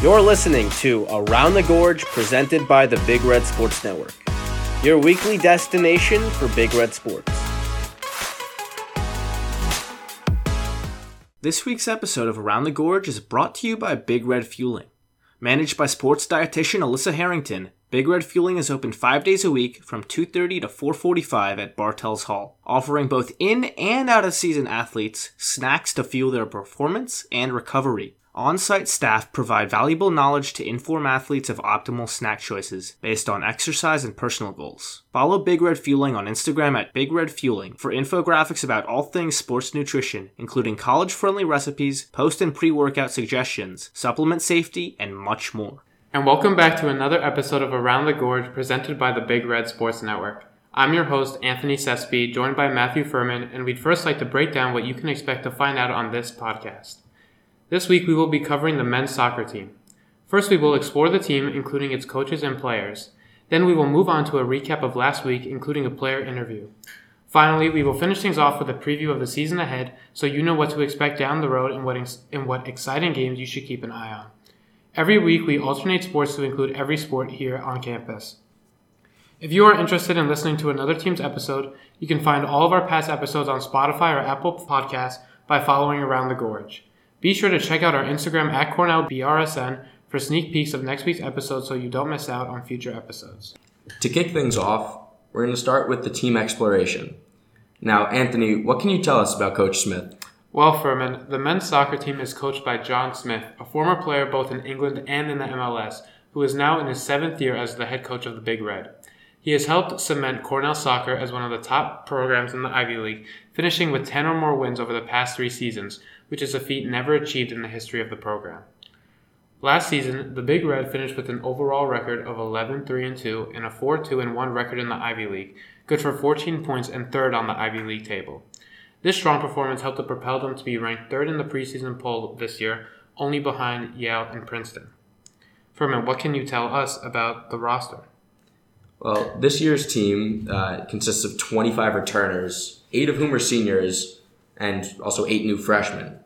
You're listening to Around the Gorge presented by the Big Red Sports Network, your weekly destination for Big Red Sports. This week's episode of Around the Gorge is brought to you by Big Red Fueling. Managed by sports dietitian Alyssa Harrington, Big Red Fueling is open 5 days a week from 2:30 to 4:45 at Bartels Hall, offering both in and out of season athletes snacks to fuel their performance and recovery. On-site staff provide valuable knowledge to inform athletes of optimal snack choices based on exercise and personal goals. Follow Big Red Fueling on Instagram at Big Red Fueling for infographics about all things sports nutrition, including college-friendly recipes, post and pre-workout suggestions, supplement safety, and much more. And welcome back to another episode of Around the Gorge presented by the Big Red Sports Network. I'm your host, Anthony Sespi, joined by Matthew Furman, and we'd first like to break down what you can expect to find out on this podcast. This week we will be covering the men's soccer team. First, we will explore the team, including its coaches and players. Then we will move on to a recap of last week, including a player interview. Finally, we will finish things off with a preview of the season ahead so you know what to expect down the road and what, ex- and what exciting games you should keep an eye on. Every week, we alternate sports to include every sport here on campus. If you are interested in listening to another team's episode, you can find all of our past episodes on Spotify or Apple Podcasts by following Around the Gorge. Be sure to check out our Instagram at CornellBRSN for sneak peeks of next week's episode so you don't miss out on future episodes. To kick things off, we're going to start with the team exploration. Now, Anthony, what can you tell us about Coach Smith? Well, Furman, the men's soccer team is coached by John Smith, a former player both in England and in the MLS, who is now in his seventh year as the head coach of the Big Red. He has helped cement Cornell soccer as one of the top programs in the Ivy League, finishing with 10 or more wins over the past three seasons, which is a feat never achieved in the history of the program. Last season, the Big Red finished with an overall record of 11 3 2 and a 4 2 1 record in the Ivy League, good for 14 points and third on the Ivy League table. This strong performance helped to propel them to be ranked third in the preseason poll this year, only behind Yale and Princeton. Furman, what can you tell us about the roster? Well, this year's team uh, consists of 25 returners, eight of whom are seniors, and also eight new freshmen.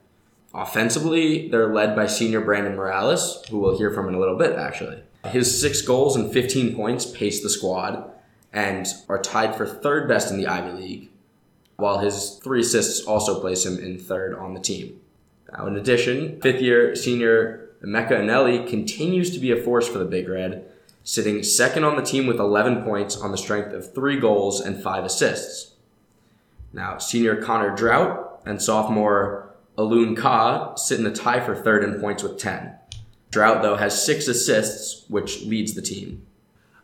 Offensively, they're led by senior Brandon Morales, who we'll hear from in a little bit, actually. His six goals and 15 points pace the squad and are tied for third best in the Ivy League, while his three assists also place him in third on the team. Now, in addition, fifth year senior Emeka Eneli continues to be a force for the Big Red, sitting second on the team with 11 points on the strength of three goals and five assists. Now, senior Connor Drought and sophomore Alun Ka sit in the tie for third in points with 10. Drought, though, has six assists, which leads the team.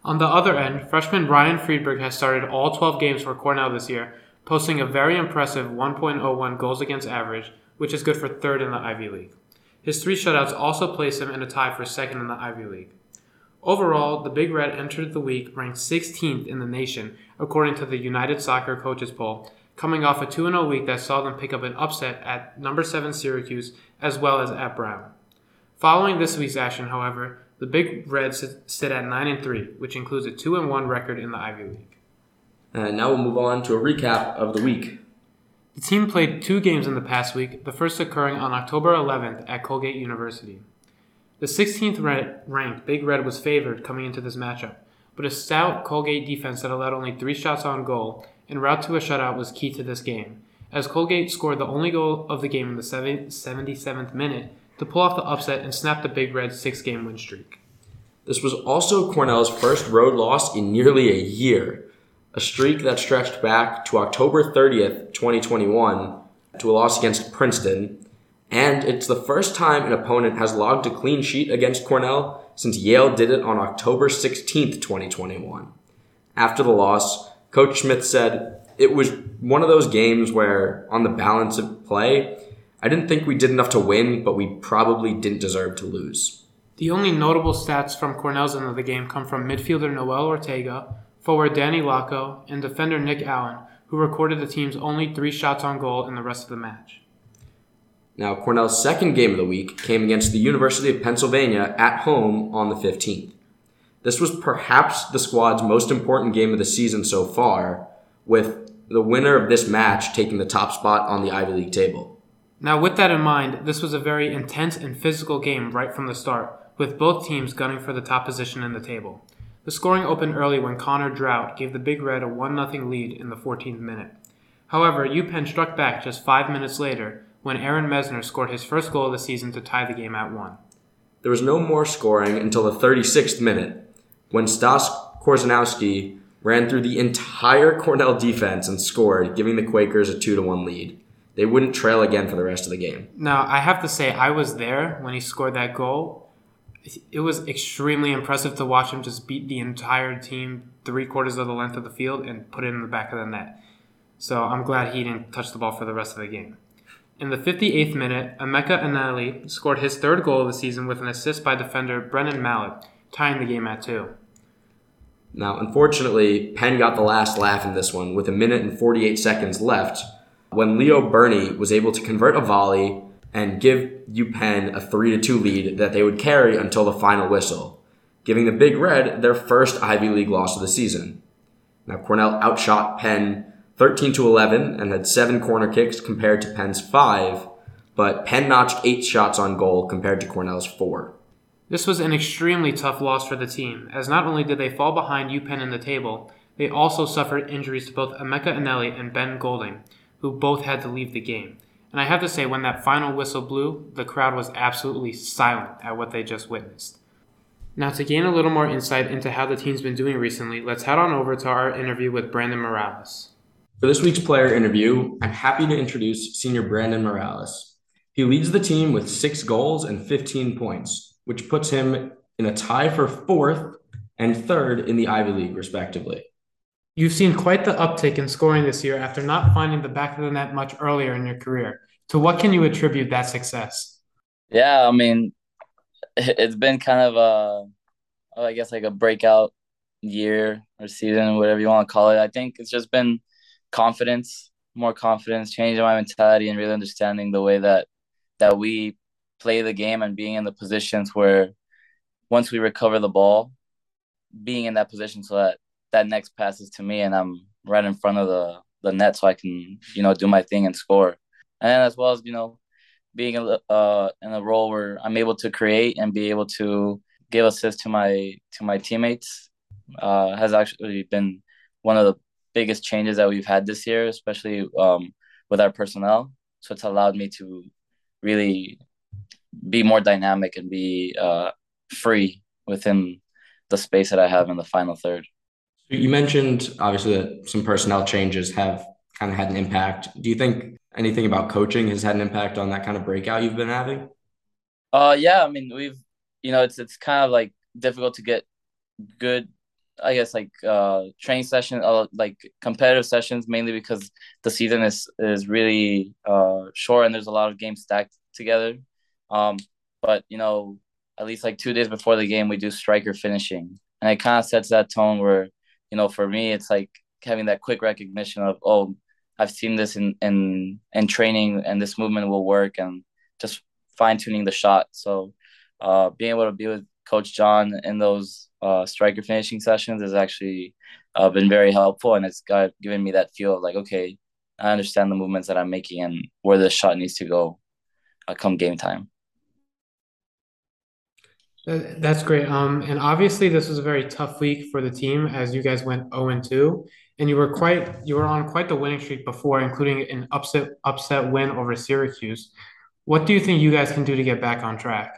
On the other end, freshman Ryan Friedberg has started all 12 games for Cornell this year, posting a very impressive 1.01 goals against average, which is good for third in the Ivy League. His three shutouts also place him in a tie for second in the Ivy League. Overall, the Big Red entered the week ranked 16th in the nation, according to the United Soccer Coaches Poll, coming off a 2 0 week that saw them pick up an upset at number 7 Syracuse as well as at Brown. Following this week's action, however, the Big Reds sit at 9 and 3, which includes a 2 and 1 record in the Ivy League. And now we'll move on to a recap of the week. The team played two games in the past week, the first occurring on October 11th at Colgate University. The 16th ranked Big Red was favored coming into this matchup, but a stout Colgate defense that allowed only three shots on goal and route to a shutout was key to this game, as Colgate scored the only goal of the game in the 77th minute to pull off the upset and snap the Big Red's six game win streak. This was also Cornell's first road loss in nearly a year, a streak that stretched back to October 30th, 2021, to a loss against Princeton, and it's the first time an opponent has logged a clean sheet against Cornell since Yale did it on October 16th, 2021. After the loss, Coach Smith said, It was one of those games where, on the balance of play, I didn't think we did enough to win, but we probably didn't deserve to lose. The only notable stats from Cornell's end of the game come from midfielder Noel Ortega, forward Danny Lacco, and defender Nick Allen, who recorded the team's only three shots on goal in the rest of the match. Now, Cornell's second game of the week came against the University of Pennsylvania at home on the 15th. This was perhaps the squad's most important game of the season so far, with the winner of this match taking the top spot on the Ivy League table. Now, with that in mind, this was a very intense and physical game right from the start, with both teams gunning for the top position in the table. The scoring opened early when Connor Drought gave the Big Red a 1 0 lead in the 14th minute. However, UPenn struck back just five minutes later when Aaron Mesner scored his first goal of the season to tie the game at 1. There was no more scoring until the 36th minute when Stas Korzeniowski ran through the entire Cornell defense and scored, giving the Quakers a 2 1 lead. They wouldn't trail again for the rest of the game. Now, I have to say, I was there when he scored that goal. It was extremely impressive to watch him just beat the entire team three quarters of the length of the field and put it in the back of the net. So I'm glad he didn't touch the ball for the rest of the game. In the 58th minute, Emeka Eneli scored his third goal of the season with an assist by defender Brennan Mallett, tying the game at two. Now, unfortunately, Penn got the last laugh in this one with a minute and 48 seconds left when Leo Burney was able to convert a volley and give UPenn a 3 2 lead that they would carry until the final whistle, giving the Big Red their first Ivy League loss of the season. Now, Cornell outshot Penn 13 to 11 and had seven corner kicks compared to Penn's five, but Penn notched eight shots on goal compared to Cornell's four. This was an extremely tough loss for the team, as not only did they fall behind UPenn in the table, they also suffered injuries to both Emeka Eneli and Ben Golding, who both had to leave the game. And I have to say, when that final whistle blew, the crowd was absolutely silent at what they just witnessed. Now, to gain a little more insight into how the team's been doing recently, let's head on over to our interview with Brandon Morales. For this week's player interview, I'm happy to introduce senior Brandon Morales. He leads the team with six goals and 15 points, which puts him in a tie for fourth and third in the Ivy League, respectively. You've seen quite the uptick in scoring this year after not finding the back of the net much earlier in your career. To what can you attribute that success? Yeah, I mean, it's been kind of a, oh, I guess, like a breakout year or season, whatever you want to call it. I think it's just been confidence, more confidence, changing my mentality, and really understanding the way that that we play the game and being in the positions where once we recover the ball, being in that position so that that next pass is to me and I'm right in front of the the net so I can you know do my thing and score, and as well as you know being in, uh, in a role where I'm able to create and be able to give assists to my to my teammates uh, has actually been one of the biggest changes that we've had this year, especially um, with our personnel. So it's allowed me to really be more dynamic and be uh, free within the space that I have in the final third. You mentioned obviously that some personnel changes have kind of had an impact. Do you think anything about coaching has had an impact on that kind of breakout you've been having? Uh, yeah. I mean, we've you know it's it's kind of like difficult to get good I guess like uh training session uh, like competitive sessions mainly because the season is is really uh short and there's a lot of games stacked together. Um but you know at least like 2 days before the game we do striker finishing and it kind of sets that tone where you know for me it's like having that quick recognition of oh I've seen this in in in training and this movement will work and just fine tuning the shot. So uh being able to be with coach John in those uh, striker finishing sessions has actually uh, been very helpful, and it's got given me that feel of like, okay, I understand the movements that I'm making and where the shot needs to go uh, come game time. That's great. Um, and obviously, this was a very tough week for the team as you guys went 0 and 2, and you were quite you were on quite the winning streak before, including an upset upset win over Syracuse. What do you think you guys can do to get back on track?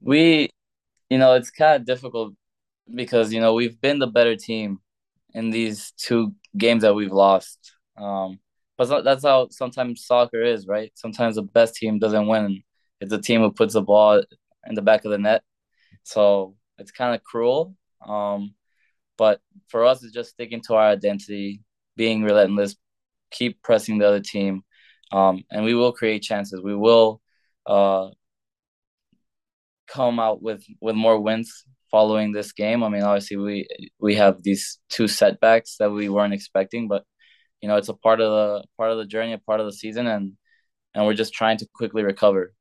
We you know, it's kind of difficult because, you know, we've been the better team in these two games that we've lost. Um, but that's how sometimes soccer is, right? Sometimes the best team doesn't win. It's the team who puts the ball in the back of the net. So it's kind of cruel. Um, but for us, it's just sticking to our identity, being relentless, keep pressing the other team, um, and we will create chances. We will uh, come out with with more wins following this game. I mean, obviously we we have these two setbacks that we weren't expecting, but you know, it's a part of the part of the journey, a part of the season, and and we're just trying to quickly recover.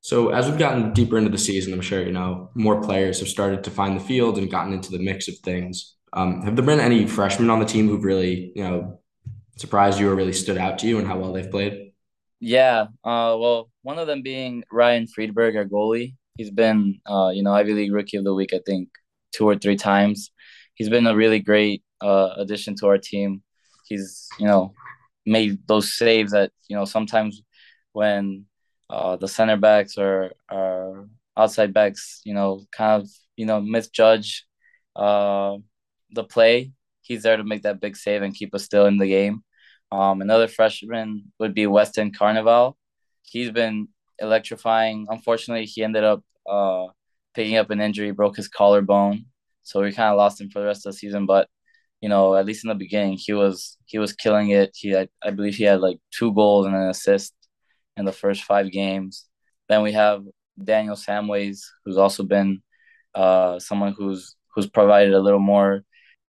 So as we've gotten deeper into the season, I'm sure you know more players have started to find the field and gotten into the mix of things. Um, have there been any freshmen on the team who've really you know surprised you or really stood out to you and how well they've played? Yeah. Uh, well, one of them being Ryan Friedberg, our goalie. He's been, uh, you know, Ivy League Rookie of the Week, I think, two or three times. He's been a really great uh, addition to our team. He's, you know, made those saves that, you know, sometimes when uh, the center backs or, outside backs, you know, kind of, you know, misjudge uh, the play. He's there to make that big save and keep us still in the game. Um, another freshman would be Weston Carnival. He's been electrifying. Unfortunately, he ended up uh, picking up an injury, broke his collarbone, so we kind of lost him for the rest of the season. But you know, at least in the beginning, he was he was killing it. He I, I believe he had like two goals and an assist in the first five games. Then we have Daniel Samways, who's also been uh, someone who's who's provided a little more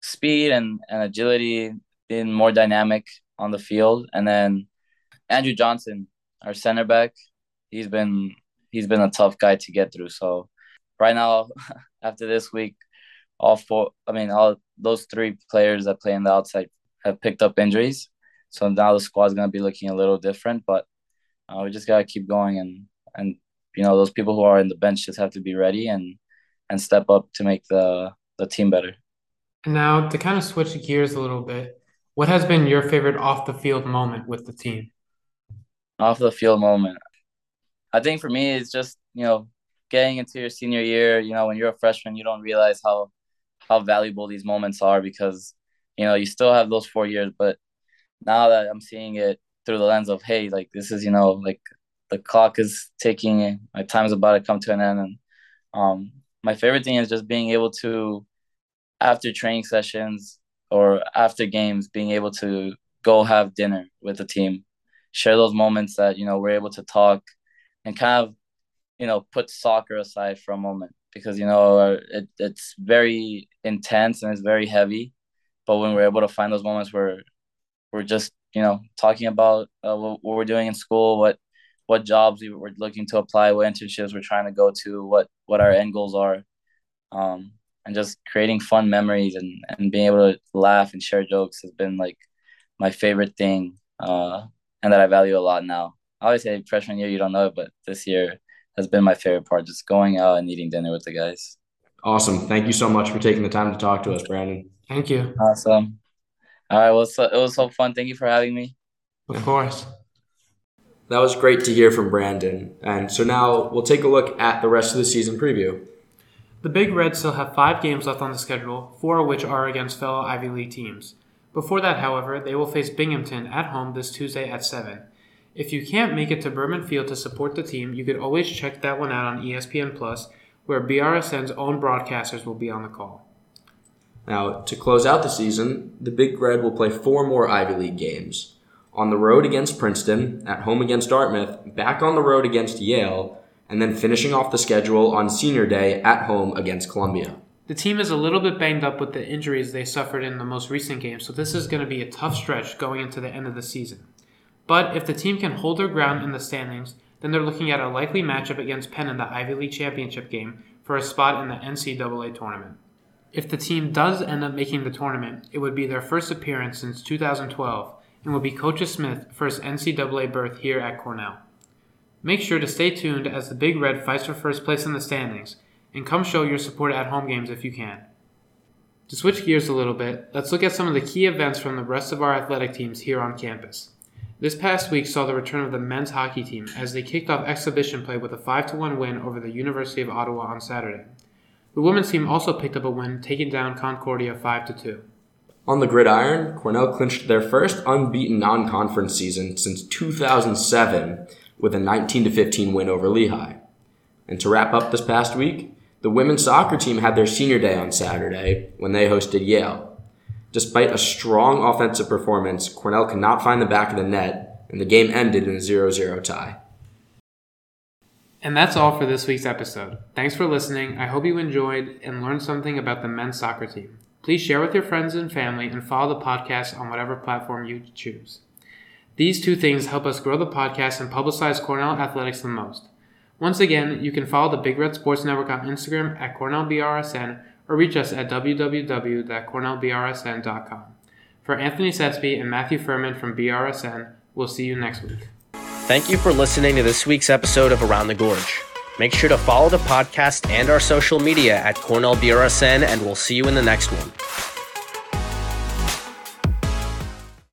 speed and, and agility, been more dynamic on the field. And then Andrew Johnson, our center back, he's been he's been a tough guy to get through. So right now, after this week, all four I mean all those three players that play in the outside have picked up injuries. So now the squad's gonna be looking a little different, but uh, we just gotta keep going and and you know those people who are in the bench just have to be ready and and step up to make the the team better. Now to kind of switch gears a little bit, what has been your favorite off the field moment with the team? Off the field moment. I think for me it's just, you know, getting into your senior year, you know, when you're a freshman, you don't realize how how valuable these moments are because, you know, you still have those four years, but now that I'm seeing it through the lens of, hey, like this is, you know, like the clock is ticking, my time's about to come to an end. And um my favorite thing is just being able to after training sessions or after games being able to go have dinner with the team share those moments that you know we're able to talk and kind of you know put soccer aside for a moment because you know it, it's very intense and it's very heavy but when we're able to find those moments where we're just you know talking about uh, what, what we're doing in school what what jobs we were looking to apply what internships we're trying to go to what what our end goals are um, and just creating fun memories and, and being able to laugh and share jokes has been like my favorite thing uh, and that I value a lot now. I always say freshman year you don't know but this year has been my favorite part, just going out and eating dinner with the guys. Awesome. Thank you so much for taking the time to talk to us, Brandon. Thank you. Awesome. All right. Well, so, it was so fun. Thank you for having me. Of course. That was great to hear from Brandon. And so now we'll take a look at the rest of the season preview. The Big Reds still have five games left on the schedule, four of which are against fellow Ivy League teams. Before that, however, they will face Binghamton at home this Tuesday at 7. If you can't make it to Berman Field to support the team, you could always check that one out on ESPN Plus, where BRSN's own broadcasters will be on the call. Now, to close out the season, the Big Red will play four more Ivy League games. On the road against Princeton, at home against Dartmouth, back on the road against Yale, and then finishing off the schedule on senior day at home against Columbia. The team is a little bit banged up with the injuries they suffered in the most recent game, so this is going to be a tough stretch going into the end of the season. But if the team can hold their ground in the standings, then they're looking at a likely matchup against Penn in the Ivy League championship game for a spot in the NCAA tournament. If the team does end up making the tournament, it would be their first appearance since 2012 and would be Coach Smith's first NCAA berth here at Cornell. Make sure to stay tuned as the Big Red fights for first place in the standings, and come show your support at home games if you can. To switch gears a little bit, let's look at some of the key events from the rest of our athletic teams here on campus. This past week saw the return of the men's hockey team as they kicked off exhibition play with a 5 1 win over the University of Ottawa on Saturday. The women's team also picked up a win, taking down Concordia 5 2. On the gridiron, Cornell clinched their first unbeaten non conference season since 2007 with a 19 15 win over Lehigh. And to wrap up this past week, the women's soccer team had their senior day on Saturday when they hosted Yale. Despite a strong offensive performance, Cornell could not find the back of the net, and the game ended in a 0 0 tie. And that's all for this week's episode. Thanks for listening. I hope you enjoyed and learned something about the men's soccer team. Please share with your friends and family and follow the podcast on whatever platform you choose. These two things help us grow the podcast and publicize Cornell athletics the most. Once again, you can follow the Big Red Sports Network on Instagram at CornellBRSN or reach us at www.cornellbrsn.com. For Anthony Setsby and Matthew Furman from BRSN, we'll see you next week. Thank you for listening to this week's episode of Around the Gorge. Make sure to follow the podcast and our social media at Cornell BRSN, and we'll see you in the next one.